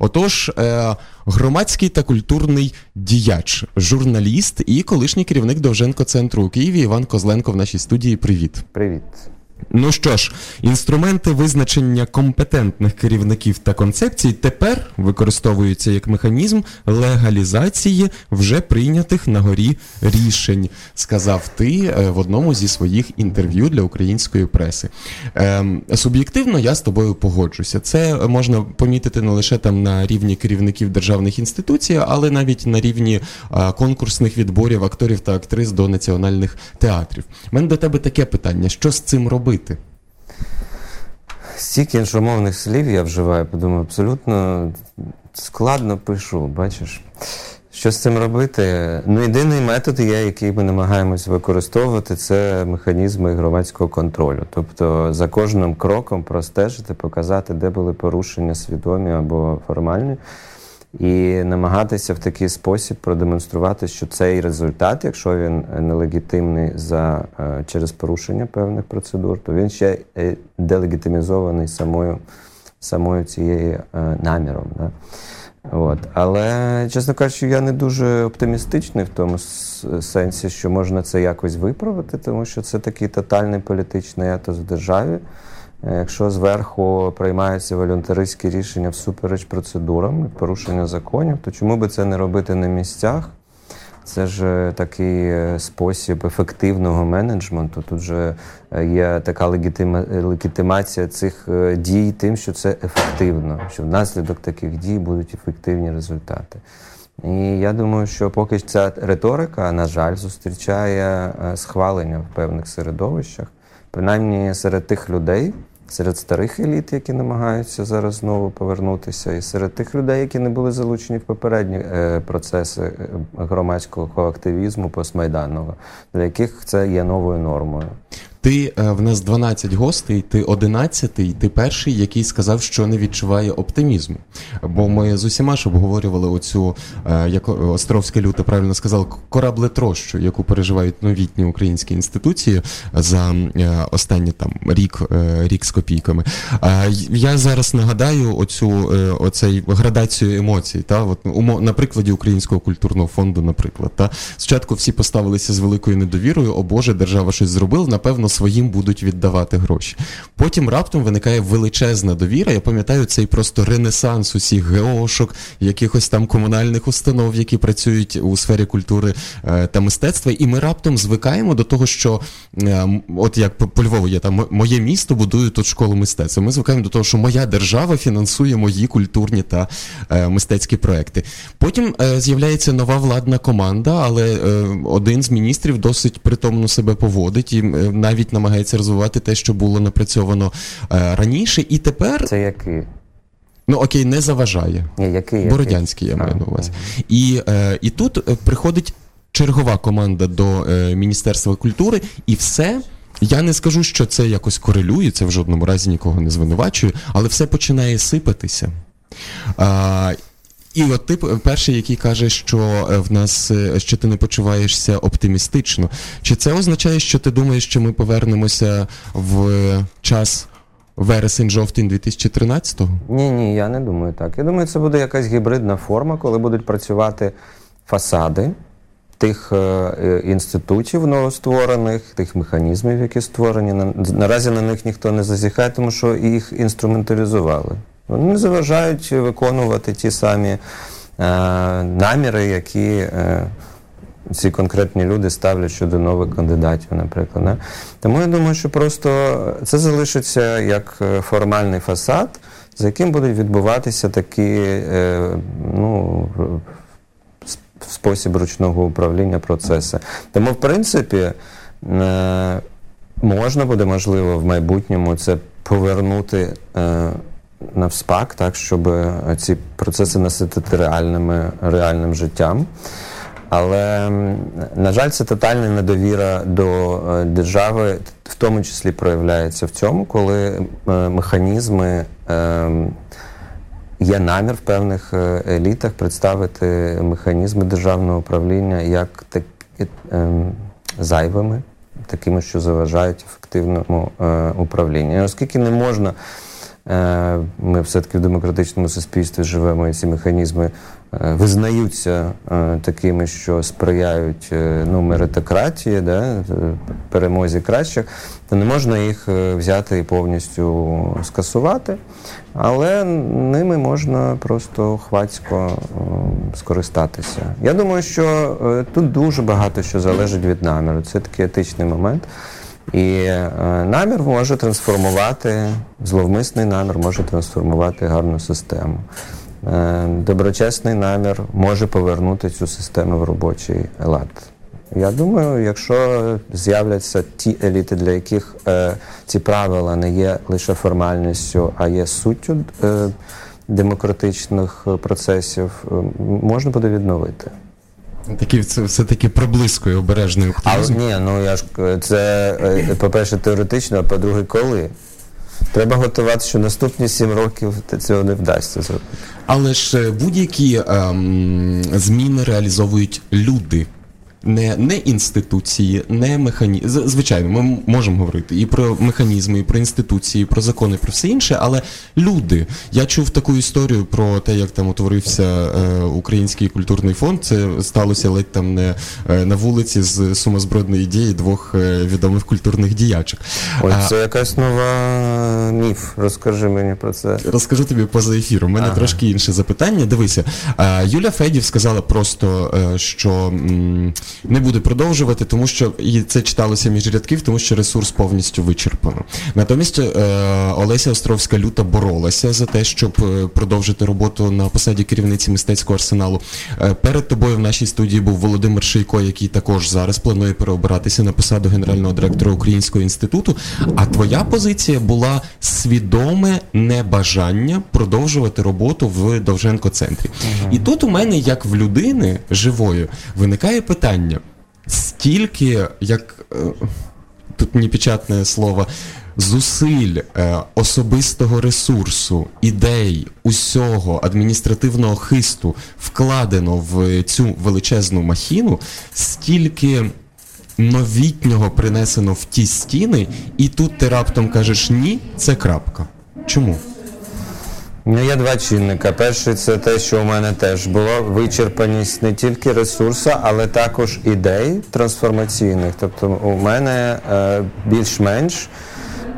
Отож, е, громадський та культурний діяч, журналіст і колишній керівник Довженко центру у Києві Іван Козленко в нашій студії. Привіт. Привіт. Ну що ж, інструменти визначення компетентних керівників та концепцій тепер використовуються як механізм легалізації вже прийнятих на горі рішень, сказав ти е, в одному зі своїх інтерв'ю для української преси. Ем, суб'єктивно я з тобою погоджуся. Це можна помітити не лише там на рівні керівників державних інституцій, але навіть на рівні а, конкурсних відборів акторів та актрис до національних театрів. У мене до тебе таке питання: що з цим робити? Робити? Стільки іншомовних слів я вживаю, подумаю, абсолютно складно пишу, бачиш. Що з цим робити? Ну, єдиний метод, є, який ми намагаємось використовувати, це механізми громадського контролю. Тобто за кожним кроком простежити, показати, де були порушення свідомі або формальні і намагатися в такий спосіб продемонструвати, що цей результат, якщо він нелегітимний за е, через порушення певних процедур, то він ще е, делегітимізований самою самою цією е, наміром. Да? От. Але, чесно кажучи, я не дуже оптимістичний в тому сенсі, що можна це якось виправити, тому що це такий тотальний політичний етос в державі. Е, якщо зверху приймаються волюнтаристські рішення всупереч процедурам порушення законів, то чому би це не робити на місцях? Це ж е, такий е, спосіб ефективного менеджменту. Тут же є така легітима... легітимація цих дій, тим, що це ефективно, що внаслідок таких дій будуть ефективні результати. І я думаю, що поки ця риторика, на жаль, зустрічає схвалення в певних середовищах, принаймні серед тих людей серед старих еліт, які намагаються зараз знову повернутися, і серед тих людей, які не були залучені в попередні е, процеси е, громадського активізму постмайданного, для яких це є новою нормою. Ти е, в нас 12 гостей, ти 11-й, ти перший, який сказав, що не відчуває оптимізму. Бо ми з усіма ж обговорювали оцю, е, як Островське люте правильно сказав, кораблетрощу, яку переживають новітні українські інституції за е, останні там рік рік з копійками. Я зараз нагадаю оцю оцей градацію емоцій. Та от на прикладі Українського культурного фонду, наприклад, та спочатку всі поставилися з великою недовірою. О Боже, держава щось зробила. Напевно своїм будуть віддавати гроші. Потім раптом виникає величезна довіра. Я пам'ятаю цей просто ренесанс усіх геошок, якихось там комунальних установ, які працюють у сфері культури е, та мистецтва. І ми раптом звикаємо до того, що е, от як по Львову є там моє місто будує тут школу мистецтва. Ми звикаємо до того, що моя держава фінансує мої культурні та е, мистецькі проекти. Потім з'являється нова владна команда, але один з міністрів досить притомно себе поводить і навіть навіть намагається розвивати те, що було напрацьовано е, раніше, і тепер це який? Ну окей, не заважає. Ні, який, Бородянський, який? я маю на увазі. І е, і тут е, приходить чергова команда до Міністерства культури, і все. Я не скажу, що це якось корелює, це в жодному разі нікого не звинувачую, але все починає сипатися. А, і от ти перший, який каже, що е, в нас е, що ти не почуваєшся оптимістично. Чи це означає, що ти думаєш, що ми повернемося в час вересень-жовтень 2013-го? Ні, ні, я не думаю так. Я думаю, це буде якась гібридна форма, коли будуть працювати фасади. Тих е, інститутів новостворених, тих механізмів, які створені. Наразі на них ніхто не зазіхає, тому що їх інструменталізували. Вони заважають виконувати ті самі е, наміри, які е, ці конкретні люди ставлять щодо нових кандидатів, наприклад. Не? Тому я думаю, що просто це залишиться як е, формальний фасад, за яким будуть відбуватися такі е, ну, спосіб ручного управління процеси. Тому, в принципі, е, можна буде можливо в майбутньому це повернути. Е, навспак, так, щоб ці процеси наситити реальними, реальним життям. Але, на жаль, це тотальна недовіра до е, держави, в тому числі проявляється в цьому, коли е, механізми є намір в певних е, елітах представити механізми державного управління як так, ем, зайвими, такими, що заважають ефективному управлінню. Оскільки не можна е, ми все-таки в демократичному суспільстві живемо і ці механізми Е, визнаються е, такими, що сприяють е, ну, меритократії, да, перемозі кращих, то не можна їх взяти і повністю скасувати, але ними можна просто хвацько скористатися. Я думаю, що тут дуже багато що залежить від наміру. Це такий етичний момент. І намір може трансформувати, зловмисний намір може трансформувати гарну систему. Е, доброчесний намір може повернути цю систему в робочий лад. Я думаю, якщо з'являться ті еліти, для яких е, ці правила не є лише формальністю, а є суттю е, демократичних процесів, е, можна буде відновити. Такі це все таки проблискує обережний оптимізм. А ні, ну я ж це е, по-перше, теоретично, а по-друге, коли. Треба готуватися, що наступні сім років цього не вдасться зробити. Але ж е, будь-які ем, зміни реалізовують люди не не інституції, не механізми. Звичайно, ми можемо говорити і про механізми, і про інституції, і про закони, і про все інше, але люди. Я чув таку історію про те, як там утворився е, Український культурний фонд. Це сталося ледь там не е, на вулиці з сумозбродної ідеї двох е, відомих культурних діячок. Ой, це якась нова міф. Розкажи мені про це. Розкажу тобі поза ефіром. У мене ага. трошки інше запитання. Дивися, Юля Федів сказала просто, що не буде продовжувати, тому що і це читалося між рядків, тому що ресурс повністю вичерпано. Натомість е, Олеся Островська люта боролася за те, щоб е, продовжити роботу на посаді керівниці мистецького арсеналу. Е, перед тобою в нашій студії був Володимир Шийко, який також зараз планує переобиратися на посаду генерального директора Українського інституту. А твоя позиція була свідоме небажання продовжувати роботу в Довженко центрі. Угу. І тут у мене, як в людини живої, виникає питання питання. Стільки, як е, тут непечатне слово, зусиль е, особистого ресурсу, ідей, усього адміністративного хисту вкладено в цю величезну махіну, стільки новітнього принесено в ті стіни, і тут ти раптом кажеш ні, це крапка. Чому? Ну, є два чинника. Перший це те, що у мене теж була вичерпаність не тільки ресурсу, але також ідей трансформаційних. Тобто, у мене е, більш-менш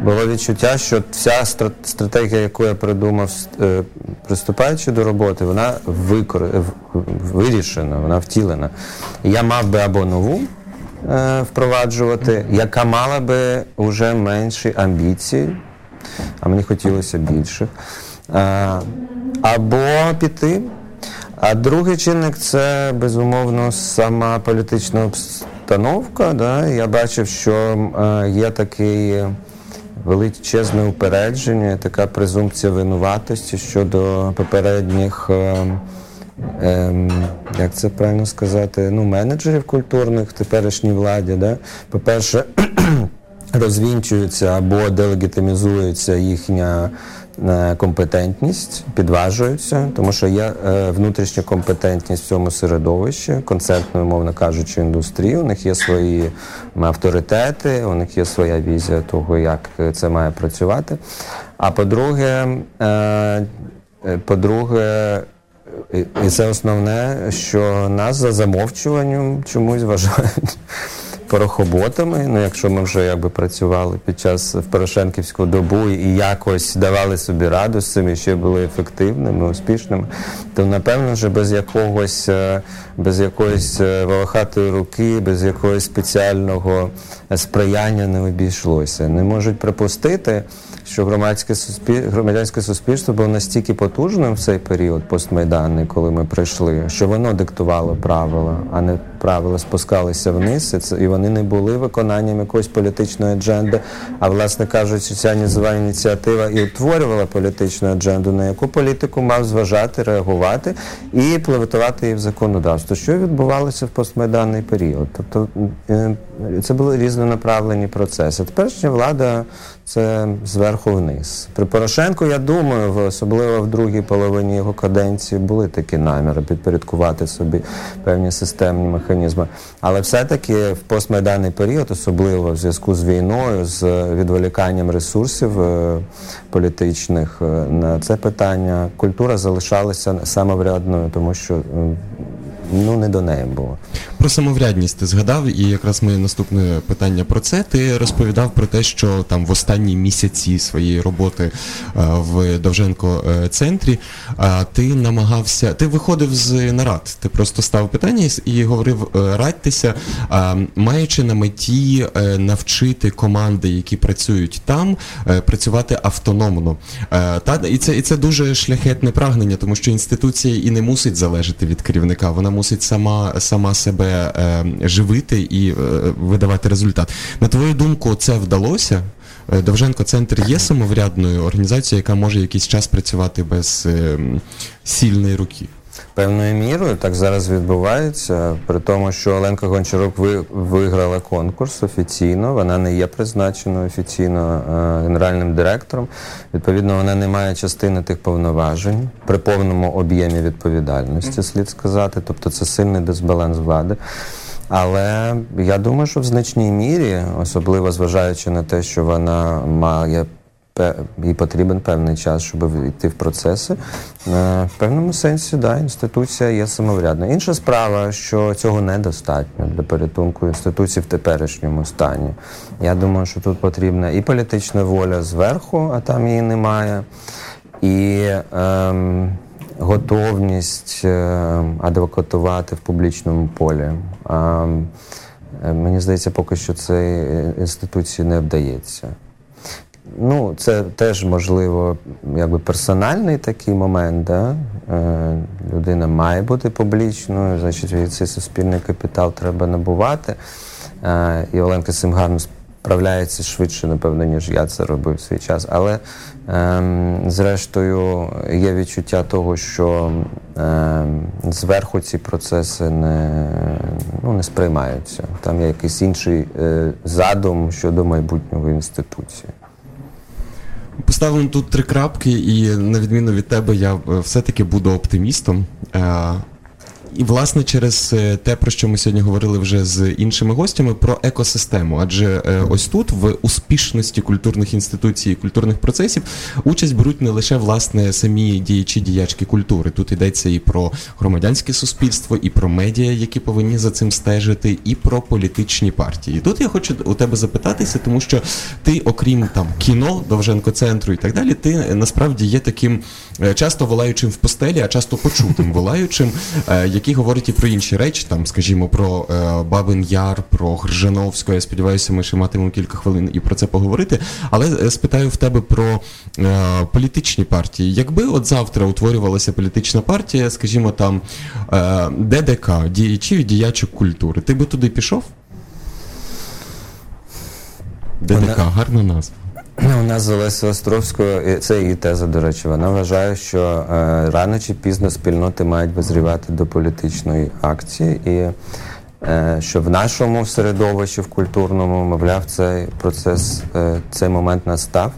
було відчуття, що вся стратегія, яку я придумав, е, приступаючи до роботи, вона викор... вирішена, вона втілена. Я мав би або нову. Е, впроваджувати, яка мала би вже менші амбіції, а мені хотілося більших. Е, або піти. А другий чинник це безумовно сама політична обстановка. Да? Я бачив, що е, є такий величезне упередження, така презумпція винуватості щодо попередніх. Е, ем, як це правильно сказати, ну, менеджерів культурних в теперішній владі. Да? По-перше, розвінчується або делегітимізується їхня компетентність підважуються, тому що є е, внутрішня компетентність в цьому середовищі, концертної, мовно кажучи, індустрії. У них є свої авторитети, у них є своя візія того, як це має працювати. А по-друге, е, по-друге, і це основне, що нас за замовчуванням чомусь вважають порохоботами. Ну, якщо ми вже якби працювали під час в Порошенківську добу і якось давали собі раду з цим і ще були ефективними, успішними, то напевно вже без якогось е, без якоїсь е, волохатої руки, без якогось спеціального сприяння не обійшлося. Не можуть припустити що громадське суспіль... громадянське суспільство було настільки потужним в цей період постмайданний, коли ми прийшли, що воно диктувало правила, а не правила спускалися вниз, і, це... і вони не були виконанням якоїсь політичної адженди. А власне кажучи, ця нізова ініціатива і утворювала політичну адженду, на яку політику мав зважати, реагувати і плеветувати її в законодавство, що відбувалося в постмайданний період. Тобто е, це були різнонаправлені процеси. Теперішня влада це зверху вниз. При Порошенку, я думаю, особливо в другій половині його каденції були такі наміри підпорядкувати собі певні системні механізми. Але все-таки в постмайданний період, особливо в зв'язку з війною, з відволіканням ресурсів е, політичних е, на це питання, культура залишалася самоврядною, тому що ну не до неї було. Про самоврядність ти згадав, і якраз моє наступне питання про це. Ти розповідав про те, що там в останні місяці своєї роботи е, в Довженко е, центрі ти намагався, ти виходив з нарад, ти просто став питання і говорив е, радьтеся, маючи на меті навчити команди, які працюють там, працювати автономно. Та і це і це дуже шляхетне прагнення, тому що інституція і не мусить залежати від керівника. Вона мусить сама сама себе е, живити і е, видавати результат. На твою думку, це вдалося? Е, Довженко центр є самоврядною організацією, яка може якийсь час працювати без е, сильної руки. Певною мірою так зараз відбувається, при тому, що Оленка Гончарук виграла конкурс офіційно, вона не є призначеною офіційно е, генеральним директором. Відповідно, вона не має частини тих повноважень при повному об'ємі відповідальності, слід сказати. Тобто це сильний дисбаланс влади. Але я думаю, що в значній мірі, особливо зважаючи на те, що вона має їй потрібен певний час, щоб йти в процеси. Е, в певному сенсі, да, інституція є самоврядна. Інша справа, що цього недостатньо для порятунку інституції в теперішньому стані. Я думаю, що тут потрібна і політична воля зверху, а там її немає, і ем, готовність ем, адвокатувати в публічному полі. Ем, Мені здається, поки що це інституції не вдається. Ну, це теж можливо, якби персональний такий момент. Да? Е, Людина має бути публічною, значить, цей суспільний капітал треба набувати. Е, І Оленка цим гарно справляється швидше, напевно, ніж я це робив в свій час. Але е, зрештою є відчуття того, що е, зверху ці процеси не ну, не сприймаються. Там є якийсь інший е, задум щодо майбутнього інституції. Поставимо тут три крапки, і на відміну від тебе, я е, все-таки буду оптимістом. І, власне, через е, те, про що ми сьогодні говорили вже з іншими гостями, про екосистему. Адже е, ось тут, в успішності культурних інституцій, культурних процесів, участь беруть не лише власне самі діячі діячки культури. Тут йдеться і про громадянське суспільство, і про медіа, які повинні за цим стежити, і про політичні партії. Тут я хочу у тебе запитатися, тому що ти, окрім там кіно, Довженко центру і так далі, ти е, насправді є таким часто волаючим в постелі, а часто почутим волаючим який говорить і про інші речі, там, скажімо, про е, Бабин Яр, про Гржановську. Я сподіваюся, ми ще матимемо кілька хвилин і про це поговорити. Але е, спитаю в тебе про е, політичні партії. Якби от завтра утворювалася політична партія, скажімо, там е, ДДК, діячів діячок культури, ти би туди пішов? ДДК, гарна назва. У нас з Олесою Островською, це її теза, до речі, вона вважає, що е, рано чи пізно спільноти мають визрівати до політичної акції, і е, що в нашому середовищі, в культурному, мовляв, цей процес, е, цей момент настав.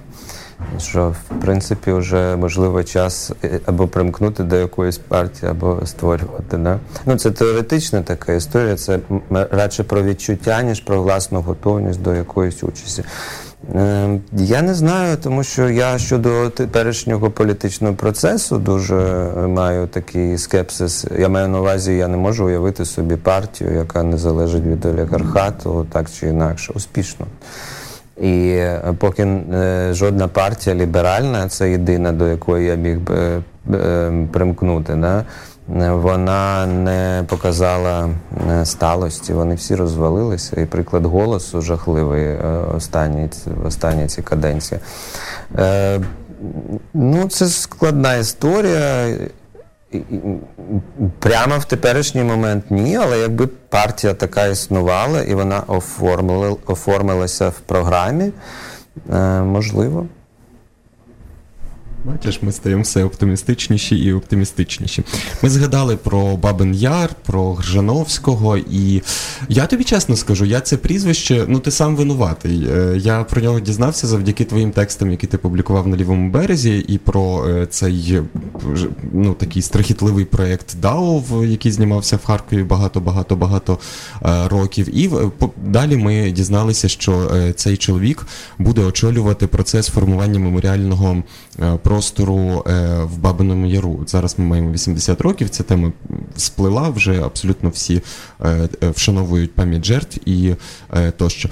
Що в принципі вже можливо час або примкнути до якоїсь партії, або створювати. Да? Ну це теоретична така історія, це радше про відчуття, ніж про власну готовність до якоїсь участі. Е, я не знаю, тому що я щодо теперішнього політичного процесу дуже маю такий скепсис. Я маю на увазі, я не можу уявити собі партію, яка не залежить від олігархату, так чи інакше, успішно. І е, поки е, жодна партія ліберальна, це єдина, до якої я міг би примкнути. Да? Вона не показала е, сталості. Вони всі розвалилися. І приклад голосу жахливий е, останній останній ці каденції. Е, ну, це складна історія. Прямо в теперішній момент ні, але якби партія така існувала і вона оформила, оформилася в програмі, можливо. Бачиш, ми стаємо все оптимістичніші і оптимістичніші. Ми згадали про Бабин Яр, про Гржановського, і я тобі чесно скажу, я це прізвище, ну ти сам винуватий. Е, я про нього дізнався завдяки твоїм текстам, які ти публікував на лівому березі, і про е, цей ну, такий страхітливий проєкт DAO, який знімався в Харкові багато-багато багато е, років. І далі ми дізналися, що цей чоловік буде очолювати процес формування меморіального простору е, в Бабиному Яру. Зараз ми маємо 80 років. Ця тема сплила вже абсолютно всі е, е, вшановують пам'ять жертв і тощо.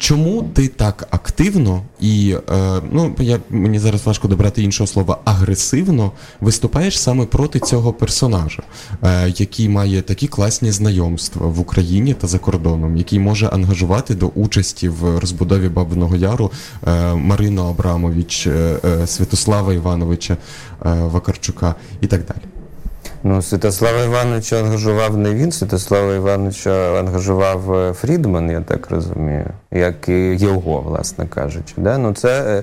Чому ти так активно і е, ну я мені зараз важко добрати іншого слова агресивно виступаєш саме проти цього персонажа, е, який має такі класні знайомства в Україні та за кордоном, який може ангажувати до участі в розбудові Бабиного Яру е, Марину Абрамович, е, е, Святослава Івановича е, Вакарчука і так далі? Ну, Святослава Івановича ангажував не він, Святослава Івановича ангажував е, Фрідман, я так розумію, як і його, власне кажучи. Да? Ну, це е,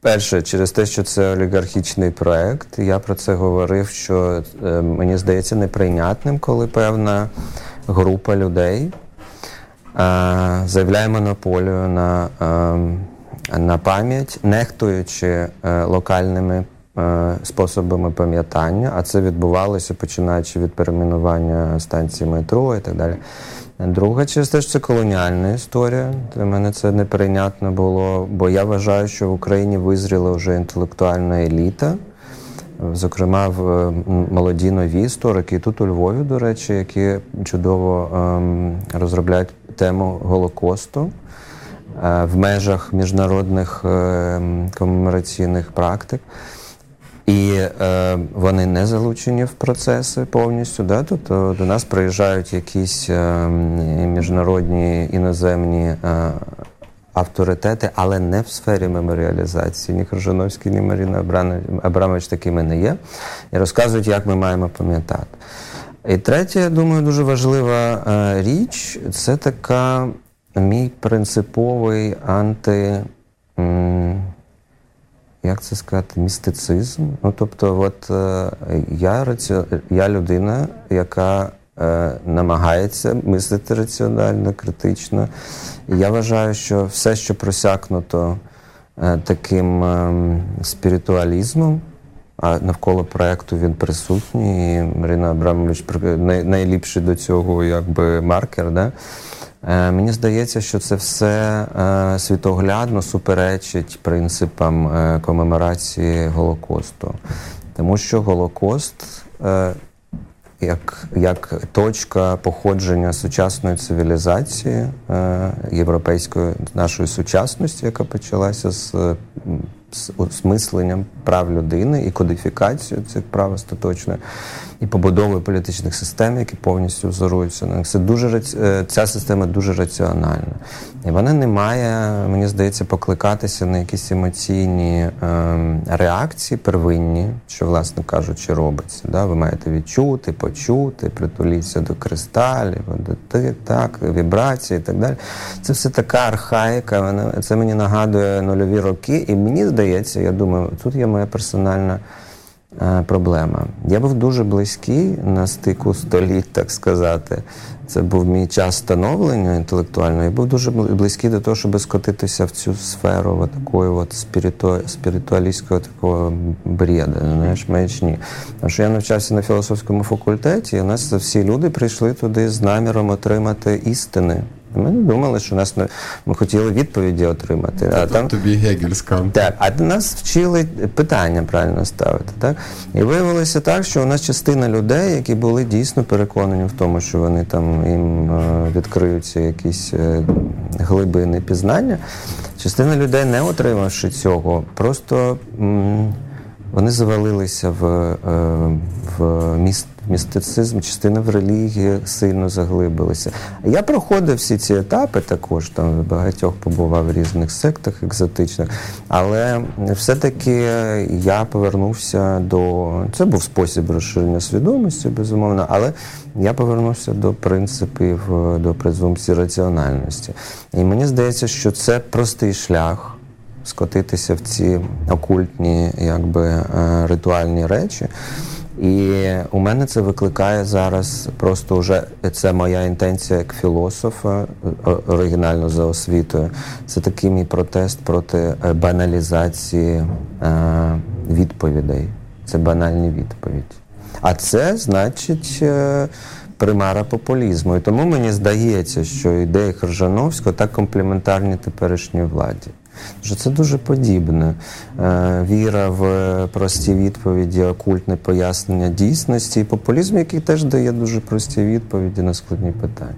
перше, через те, що це олігархічний проект, я про це говорив, що е, мені здається неприйнятним, коли певна група людей заявляє монополію на, на пам'ять, нехтуючи локальними. Е, способами пам'ятання, а це відбувалося починаючи від перейменування станції метро і так далі. Друга що це колоніальна історія. Для мене це неприйнятно було, бо я вважаю, що в Україні визріла вже інтелектуальна еліта, зокрема в молоді нові історики, тут у Львові, до речі, які чудово ем, розробляють тему Голокосту. Е, в межах міжнародних ем, комемораційних практик. І е, вони не залучені в процеси повністю. Да? Тобто до нас приїжджають якісь е, міжнародні іноземні е, авторитети, але не в сфері меморіалізації. Ні Крижановський, ні Маріна Абрамович такими не є. І розказують, як ми маємо пам'ятати. І третя, я думаю, дуже важлива е, річ це така мій принциповий анти. М- як це сказати, містицизм. Ну, тобто, от е, я я людина, яка е, намагається мислити раціонально, критично. І я вважаю, що все, що просякнуто е, таким е, спіритуалізмом, а навколо проекту він присутній. і Марина Абрамович най... найліпший до цього якби маркер. Да? Е, мені здається, що це все е, світоглядно суперечить принципам е, комеморації Голокосту, тому що Голокост як як точка походження сучасної цивілізації європейської нашої сучасності, яка почалася з осмисленням прав людини і кодифікацією цих прав остаточно, і побудовою політичних систем, які повністю взоруються на них. Це дуже е, ця система дуже раціональна. І вона не має, мені здається, покликатися на якісь емоційні е, реакції первинні, що, власне кажучи, робиться. Да? Ви маєте відчути, почути, притуліться до кристалів, до так, вібрації і так далі. Це все така архаїка. Вона це мені нагадує нульові роки, і мені здається, я думаю, тут є моя персональна. Е, проблема. Я був дуже близький на стику століть, так сказати. Це був мій час становлення інтелектуального. Я був дуже близький до того, щоб скотитися в цю сферу от такої от спіриту... спіритуалістського такого бреда, знаєш, маячні. Тому що я навчався на філософському факультеті, і у нас всі люди прийшли туди з наміром отримати істини. Ми думали, що нас ми хотіли відповіді отримати. А там тобі Гегель скам. Так, а нас вчили питання правильно ставити. Так і виявилося так, що у нас частина людей, які були дійсно переконані в тому, що вони там їм е, відкриються якісь е, глибини пізнання. Частина людей, не отримавши цього, просто вони завалилися в, е, в міст містицизм, частина в релігії сильно заглибилися. Я проходив всі ці етапи також, там багатьох побував в різних сектах екзотичних, але все-таки я повернувся до це був спосіб розширення свідомості, безумовно, але я повернувся до принципів, до презумпції раціональності. І мені здається, що це простий шлях скотитися в ці окультні, якби е, ритуальні речі. І у мене це викликає зараз просто вже це моя інтенція як філософа, оригінально за освітою. Це такий мій протест проти е, баналізації е, відповідей. Це банальні відповіді. А це значить примара популізму. І тому мені здається, що ідеї Хержановського так комплементарні теперішній владі. Що це дуже подібне. Е, віра в прості відповіді, окультне пояснення дійсності і популізм, який теж дає дуже прості відповіді на складні питання.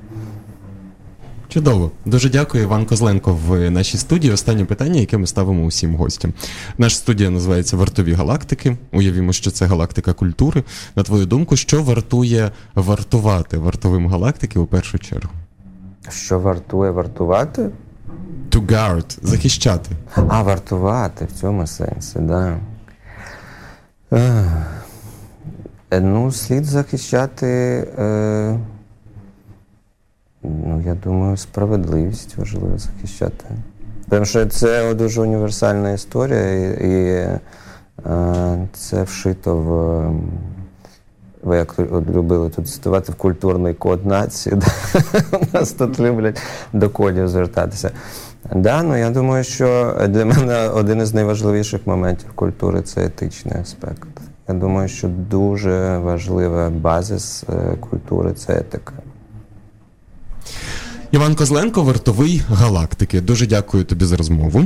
Чудово, дуже дякую, Іван Козленко в нашій студії. Останнє питання, яке ми ставимо усім гостям. Наша студія називається Вартові галактики. Уявімо, що це галактика культури. На твою думку, що вартує вартувати вартовим галактики у першу чергу? Що вартує вартувати? To guard, захищати. А, вартувати в цьому сенсі, так. Да. Е, ну, слід захищати. Е... Ну, я думаю, справедливість важливо захищати. Тому що це дуже універсальна історія, і, і е, це вшито в. Ви як любили тут цитувати в культурний код нації. У нас тут люблять до кодів звертатися. Да, ну я думаю, що для мене один із найважливіших моментів культури це етичний аспект. Я думаю, що дуже важлива базис е, культури це етика. Іван Козленко, вартовий галактики. Дуже дякую тобі за розмову.